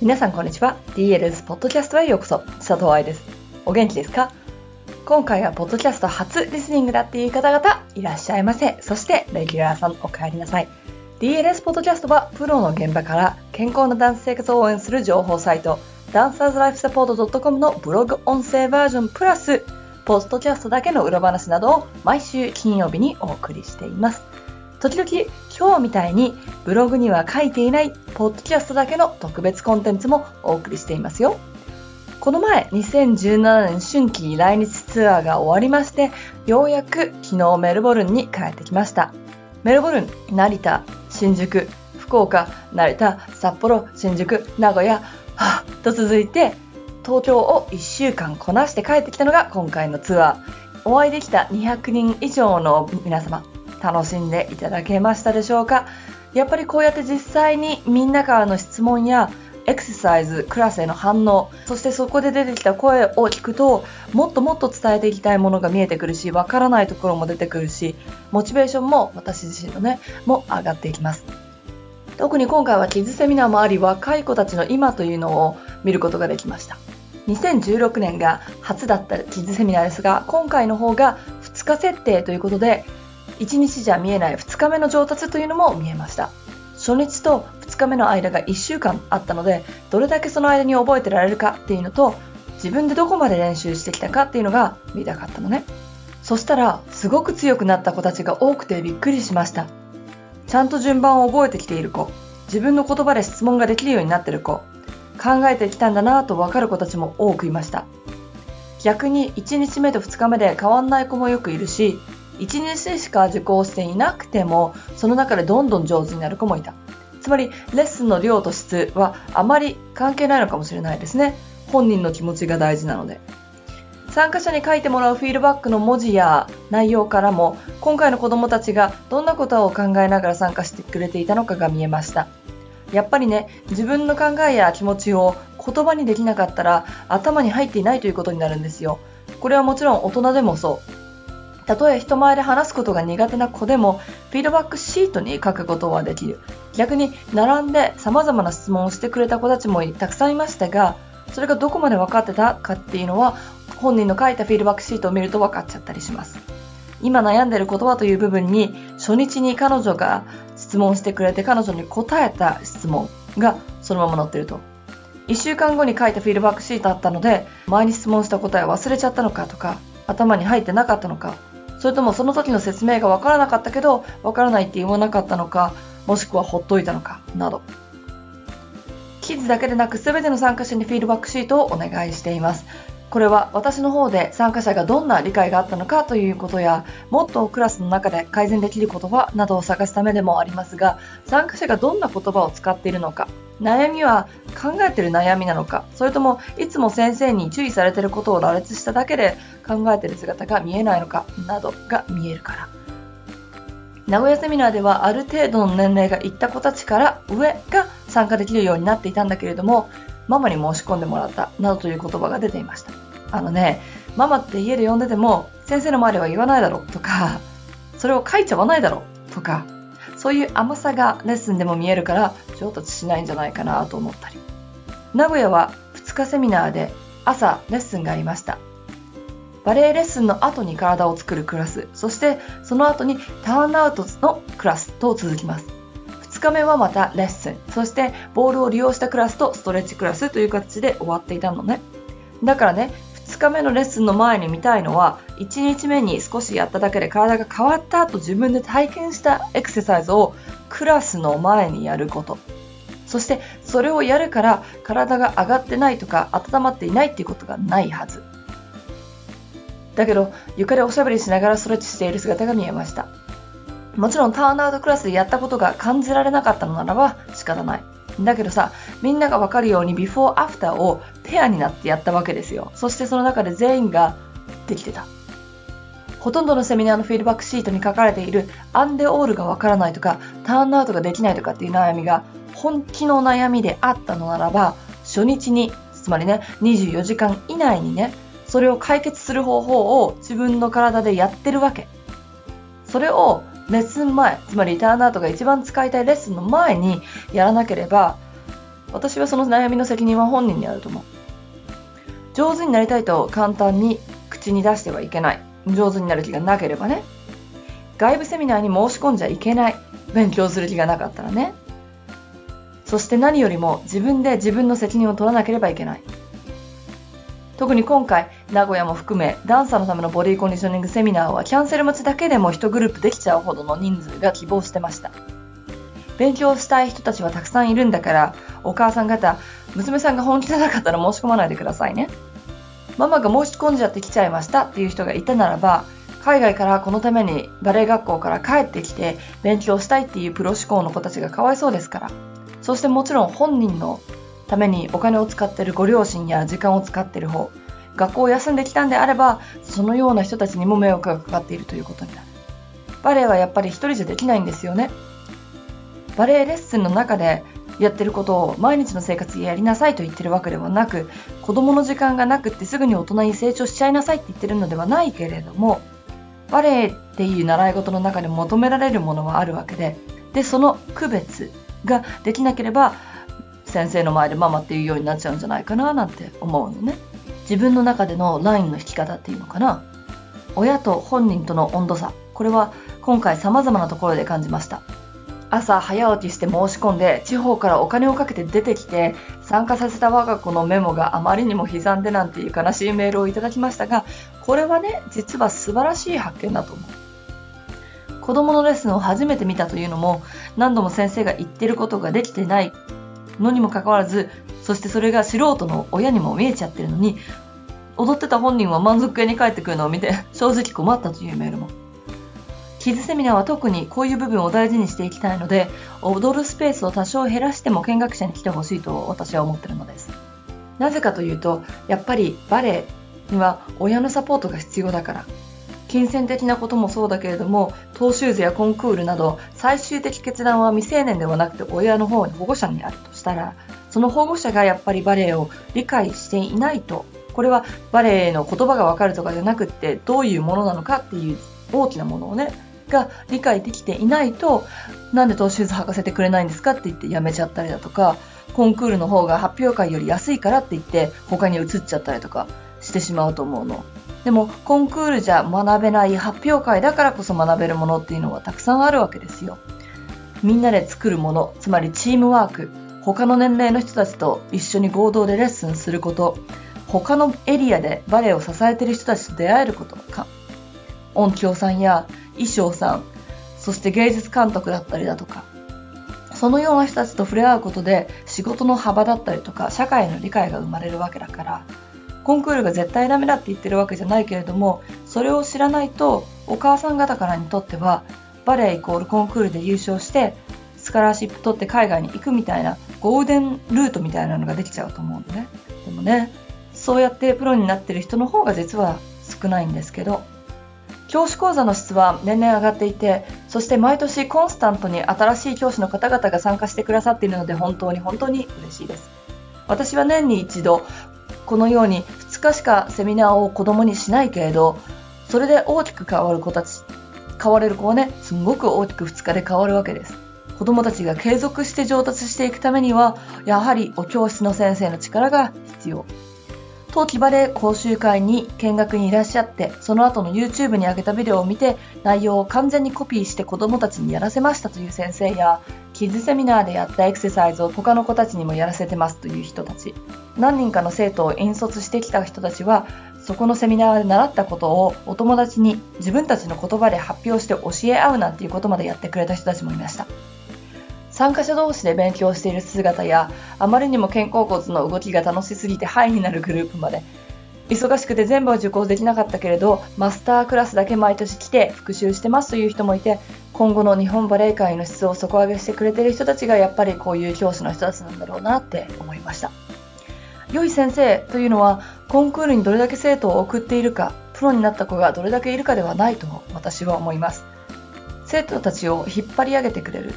皆さんこんにちは。DLS ポッドキャストへようこそ。佐藤愛です。お元気ですか？今回はポッドキャスト初リスニングだっていう方々いらっしゃいませ。そしてレギュラーさんお帰りなさい。DLS ポッドキャストはプロの現場から健康なダンス生活を応援する情報サイトダンサーズライフサポート .com のブログ音声バージョンプラスポッドキャストだけの裏話などを毎週金曜日にお送りしています。時々今日みたいにブログには書いていないポッドキャストだけの特別コンテンツもお送りしていますよ。この前、2017年春季来日ツアーが終わりまして、ようやく昨日メルボルンに帰ってきました。メルボルン、成田、新宿、福岡、成田、札幌、新宿、名古屋、はぁ、と続いて、東京を1週間こなして帰ってきたのが今回のツアー。お会いできた200人以上の皆様、楽しんでいただけましたでしょうか？やっぱりこうやって実際にみんなからの質問やエクササイズ、クラスへの反応、そしてそこで出てきた声を聞くと、もっともっと伝えていきたいものが見えてくるし、わからないところも出てくるし、モチベーションも私自身のね、も上がっていきます。特に今回はキッズセミナーもあり、若い子たちの今というのを見ることができました。2016年が初だったキッズセミナーですが、今回の方が2日設定ということで、1日じゃ見えない2日目の上達というのも見えました。初日と2日目の間が1週間あったので、どれだけその間に覚えてられるかっていうのと、自分でどこまで練習してきたかっていうのが見たかったのね。そしたら、すごく強くなった子たちが多くてびっくりしました。ちゃんと順番を覚えてきている子、自分の言葉で質問ができるようになっている子、考えてきたんだなぁと分かる子たちも多くいました。逆に1日目と2日目で変わんない子もよくいるし、1日しか受講していなくても、その中でどんどん上手になる子もいた。つまり、レッスンの量と質はあまり関係ないのかもしれないですね。本人の気持ちが大事なので。参加者に書いてもらうフィードバックの文字や内容からも、今回の子供たちがどんなことを考えながら参加してくれていたのかが見えました。やっぱりね、自分の考えや気持ちを言葉にできなかったら頭に入っていないということになるんですよ。これはもちろん大人でもそう。たとえ人前で話すことが苦手な子でも、フィードバックシートに書くことはできる。逆に、並んで様々な質問をしてくれた子たちもたくさんいましたが、それがどこまで分かってたかっていうのは、本人の書いたフィードバックシートを見ると分かっちゃったりします。今悩んでる言葉という部分に、初日に彼女が質問してくれて彼女に答えた質問がそのまま載ってると。1週間後に書いたフィードバックシートあったので、前に質問した答え忘れちゃったのかとか、頭に入ってなかったのか、それともその時の説明がわからなかったけど、わからないって言わなかったのか、もしくはほっといたのか、など。キッズだけでなく全ての参加者にフィードバックシートをお願いしています。これは私の方で参加者がどんな理解があったのかということや、もっとクラスの中で改善できる言葉などを探すためでもありますが、参加者がどんな言葉を使っているのか、悩みは考えてる悩みなのか、それともいつも先生に注意されてることを羅列しただけで考えてる姿が見えないのか、などが見えるから。名古屋セミナーではある程度の年齢がいった子たちから上が参加できるようになっていたんだけれども、ママに申し込んでもらったなどという言葉が出ていました。あのね、ママって家で呼んでても先生の前では言わないだろうとか、それを書いちゃわないだろうとか、そういう甘さがレッスンでも見えるから上達しないんじゃないかなと思ったり。名古屋は2日セミナーで朝レッスンがありました。バレエレッスンの後に体を作るクラス、そしてその後にターンアウトのクラスと続きます。2日目はまたレッスン、そしてボールを利用したクラスとストレッチクラスという形で終わっていたのね。だからね、2日目のレッスンの前に見たいのは、1日目に少しやっただけで体が変わった後自分で体験したエクササイズをクラスの前にやること。そしてそれをやるから体が上がってないとか温まっていないっていうことがないはず。だけど床でおしゃべりしながらストレッチしている姿が見えました。もちろんターンアウトクラスでやったことが感じられなかったのならば仕方ない。だけどさ、みんながわかるようにビフォーアフターをペアになってやったわけですよ。そしてその中で全員ができてた。ほとんどのセミナーのフィードバックシートに書かれているアンデオールがわからないとか、ターンアウトができないとかっていう悩みが本気の悩みであったのならば、初日に、つまりね、24時間以内にね、それを解決する方法を自分の体でやってるわけ。それをレッスン前、つまりリターンアウトが一番使いたいレッスンの前にやらなければ、私はその悩みの責任は本人にあると思う。上手になりたいと簡単に口に出してはいけない。上手になる気がなければね。外部セミナーに申し込んじゃいけない。勉強する気がなかったらね。そして何よりも自分で自分の責任を取らなければいけない。特に今回、名古屋も含め、ダンサーのためのボディコンディショニングセミナーはキャンセル待ちだけでも1グループできちゃうほどの人数が希望してました。勉強したい人たちはたくさんいるんだから、お母さん方、娘さんが本気じゃなかったら申し込まないでくださいね。ママが申し込んじゃってきちゃいましたっていう人がいたならば、海外からこのためにバレエ学校から帰ってきて勉強したいっていうプロ志向の子たちがかわいそうですから。そしてもちろん本人のためにお金を使ってるご両親や時間を使ってる方、学校を休んできたんであれば、そのような人たちにも迷惑がかかっているということになる。バレエはやっぱり一人じゃできないんですよね。バレエレッスンの中でやってることを毎日の生活でやりなさいと言ってるわけではなく子供の時間がなくってすぐに大人に成長しちゃいなさいって言ってるのではないけれどもバレエっていう習い事の中で求められるものはあるわけででその区別ができなければ先生の前でママっていうようになっちゃうんじゃないかななんて思うのね。自分の中でのラインの引き方っていうのかな。親と本人との温度差。これは今回様々なところで感じました。朝早起きして申し込んで地方からお金をかけて出てきて参加させた我が子のメモがあまりにも刻んでなんていう悲しいメールをいただきましたがこれはね実は素晴らしい発見だと思う。子供のレッスンを初めて見たというのも何度も先生が言ってることができてないのにもかかわらずそしてそれが素人の親にも見えちゃってるのに踊ってた本人は満足げに帰ってくるのを見て正直困ったというメールもキズセミナーは特にこういう部分を大事にしていきたいので、踊るスペースを多少減らしても見学者に来てほしいと私は思ってるのです。なぜかというと、やっぱりバレエには親のサポートが必要だから。金銭的なこともそうだけれども、トーシューズやコンクールなど、最終的決断は未成年ではなくて親の方に保護者にあるとしたら、その保護者がやっぱりバレエを理解していないと、これはバレエの言葉がわかるとかじゃなくって、どういうものなのかっていう大きなものをね、が理解できていないと、なんでトーシューズ履かせてくれないんですかって言ってやめちゃったりだとか、コンクールの方が発表会より安いからって言って他に移っちゃったりとかしてしまうと思うの。でもコンクールじゃ学べない発表会だからこそ学べるものっていうのはたくさんあるわけですよ。みんなで作るもの、つまりチームワーク、他の年齢の人たちと一緒に合同でレッスンすること、他のエリアでバレエを支えている人たちと出会えることか、音響さんや衣装さん、そして芸術監督だったりだとか、そのような人たちと触れ合うことで仕事の幅だったりとか社会の理解が生まれるわけだから、コンクールが絶対ダメだって言ってるわけじゃないけれども、それを知らないとお母さん方からにとってはバレエイコールコンクールで優勝してスカラーシップ取って海外に行くみたいなゴールデンルートみたいなのができちゃうと思うのね。でもね、そうやってプロになってる人の方が実は少ないんですけど、教師講座の質は年々上がっていて、そして毎年コンスタントに新しい教師の方々が参加してくださっているので本当に本当に嬉しいです。私は年に一度、このように2日しかセミナーを子供にしないけれど、それで大きく変わる子たち、変われる子はね、すごく大きく2日で変わるわけです。子供たちが継続して上達していくためには、やはりお教室の先生の力が必要。冬季バレエ講習会に見学にいらっしゃって、その後の YouTube に上げたビデオを見て、内容を完全にコピーして子供たちにやらせましたという先生や、キッズセミナーでやったエクササイズを他の子たちにもやらせてますという人たち。何人かの生徒を引率してきた人たちは、そこのセミナーで習ったことをお友達に自分たちの言葉で発表して教え合うなんていうことまでやってくれた人たちもいました。参加者同士で勉強している姿や、あまりにも肩甲骨の動きが楽しすぎてハイになるグループまで、忙しくて全部は受講できなかったけれど、マスタークラスだけ毎年来て復習してますという人もいて、今後の日本バレエ界の質を底上げしてくれてる人たちがやっぱりこういう教師の人たちなんだろうなって思いました。良い先生というのは、コンクールにどれだけ生徒を送っているか、プロになった子がどれだけいるかではないと私は思います。生徒たちを引っ張り上げてくれる、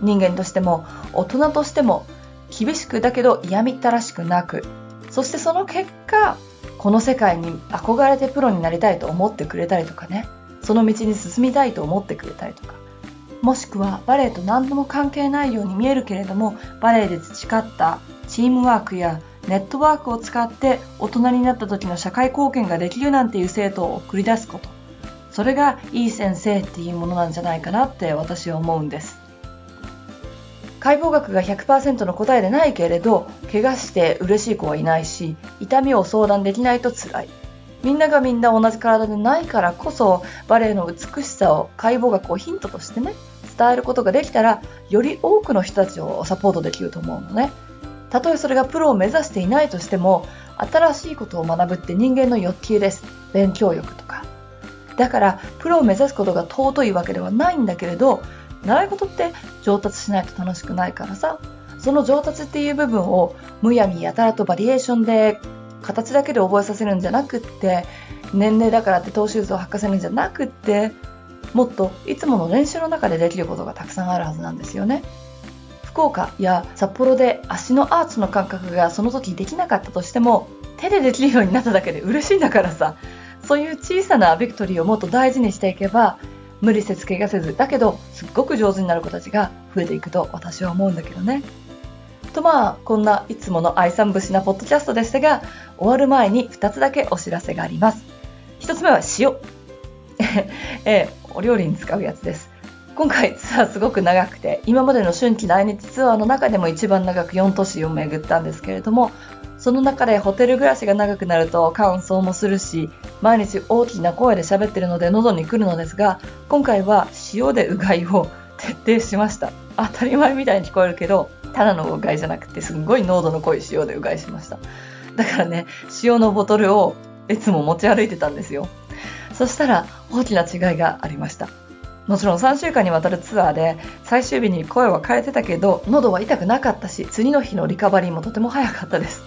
人間としても大人としても厳しくだけど嫌みったらしくなくそしてその結果この世界に憧れてプロになりたいと思ってくれたりとかねその道に進みたいと思ってくれたりとかもしくはバレエと何とも関係ないように見えるけれどもバレエで培ったチームワークやネットワークを使って大人になった時の社会貢献ができるなんていう生徒を送り出すこと。それがいい先生っていうものなんじゃないかなって私は思うんです。解剖学が100%の答えでないけれど怪我して嬉しい子はいないし痛みを相談できないと辛い。みんながみんな同じ体でないからこそバレエの美しさを解剖学をヒントとしてね伝えることができたらより多くの人たちをサポートできると思うのね。たとえそれがプロを目指していないとしても新しいことを学ぶって人間の欲求です。勉強欲とか。だからプロを目指すことが尊いわけではないんだけれど習い事って上達しないと楽しくないからさ。その上達っていう部分をむやみやたらとバリエーションで形だけで覚えさせるんじゃなくって年齢だからってトーシューズを履かせるんじゃなくってもっといつもの練習の中でできることがたくさんあるはずなんですよね福岡や札幌で足のアーチの感覚がその時できなかったとしても手でできるようになっただけで嬉しいんだからさそういう小さなビクトリーをもっと大事にしていけば無理せず怪我せずだけどすっごく上手になる子たちが増えていくと私は思うんだけどね。とまあこんないつもの愛さん節なポッドキャストでしたが終わる前に2つだけお知らせがあります。1つ目は塩。えー、お料理に使うやつです。今回ツアーすごく長くて今までの春季来日ツアーの中でも一番長く4都市を巡ったんですけれどもその中でホテル暮らしが長くなると乾燥もするし毎日大きな声で喋ってるので喉に来るのですが今回は塩でうがいを 徹底しました。当たり前みたいに聞こえるけどただのうがいじゃなくてすんごい濃度の濃い塩でうがいしました。だからね塩のボトルをいつも持ち歩いてたんですよ。そしたら大きな違いがありました。もちろん3週間にわたるツアーで最終日に声は変えてたけど喉は痛くなかったし次の日のリカバリーもとても早かったです。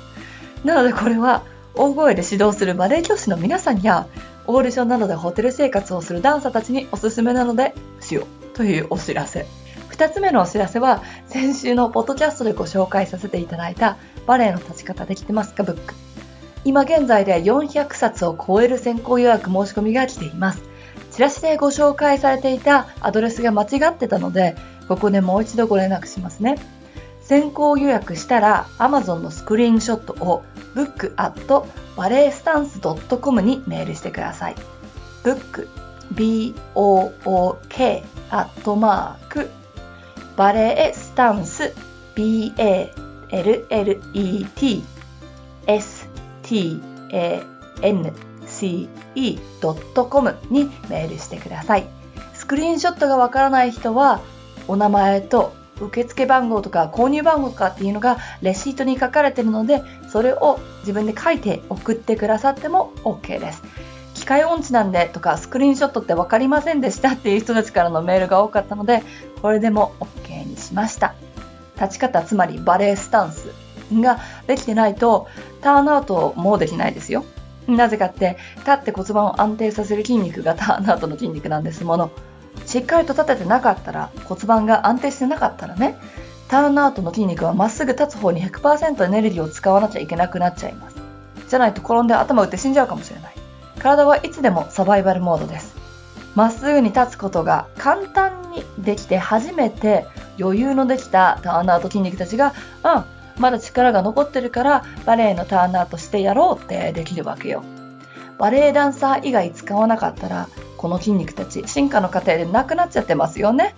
なのでこれは大声で指導するバレエ教師の皆さんやオーディションなどでホテル生活をするダンサーたちにおすすめなのでしようというお知らせ。2つ目のお知らせは先週のポッドキャストでご紹介させていただいたバレエの立ち方できてますかブック。今現在で400冊を超える先行予約申し込みが来ています。チラシでご紹介されていたアドレスが間違ってたのでここでもう一度ご連絡しますね。先行予約したら Amazon のスクリーンショットを book.balletstance.com にメールしてください。book b-o-o-k アットマークバレエスタンス b-a-l-l-e-t s tance.com にメールしてください。スクリーンショットがわからない人は、お名前と受付番号とか購入番号とかっていうのがレシートに書かれてるので、それを自分で書いて送ってくださっても OK です。機械音痴なんでとかスクリーンショットって分かりませんでしたっていう人たちからのメールが多かったので、これでも OK にしました。立ち方、つまりバレエスタンスができてないと、ターンアウトもできないですよ。なぜかって、立って骨盤を安定させる筋肉がターンアウトの筋肉なんですもの。しっかりと立ててなかったら、骨盤が安定してなかったらね、ターンアウトの筋肉はまっすぐ立つ方に100%エネルギーを使わなきゃいけなくなっちゃいます。じゃないと転んで頭打って死んじゃうかもしれない。体はいつでもサバイバルモードです。まっすぐに立つことが簡単にできて初めて余裕のできたターンアウト筋肉たちが、うん、まだ力が残ってるからバレエのターンアウトしてやろうってできるわけよ。バレエダンサー以外使わなかったらこの筋肉たち進化の過程でなくなっちゃってますよね。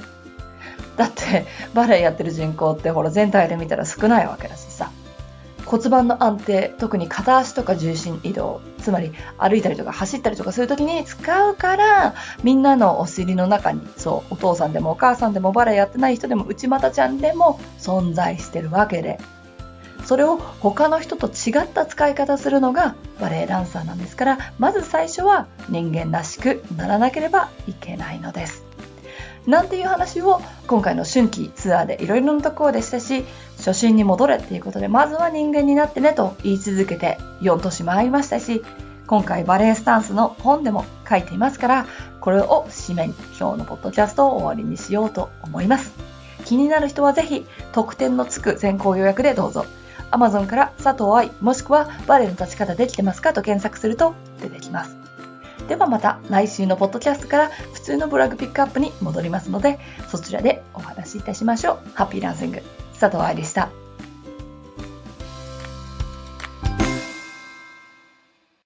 だってバレエやってる人口ってほら全体で見たら少ないわけだしさ。骨盤の安定、特に片足とか重心移動、つまり歩いたりとか走ったりとかするときに使うから、みんなのお尻の中に、そう、お父さんでもお母さんでもバレエやってない人でも内股ちゃんでも存在してるわけで、それを他の人と違った使い方するのがバレエダンサーなんですから、まず最初は人間らしくならなければいけないのです。なんていう話を今回の春季ツアーでいろいろなところでしたし、初心に戻れっていうことで、まずは人間になってねと言い続けて4都市回りましたし、今回バレエスタンスの本でも書いていますから、これを締めに今日のポッドキャストを終わりにしようと思います。気になる人はぜひ特典のつく先行予約でどうぞ。Amazon から佐藤愛もしくはバレエの立ち方できてますかと検索すると出てきます。ではまた来週のポッドキャストから普通のブログピックアップに戻りますのでそちらでお話しいたしましょう。ハッピーランシング佐藤愛でした。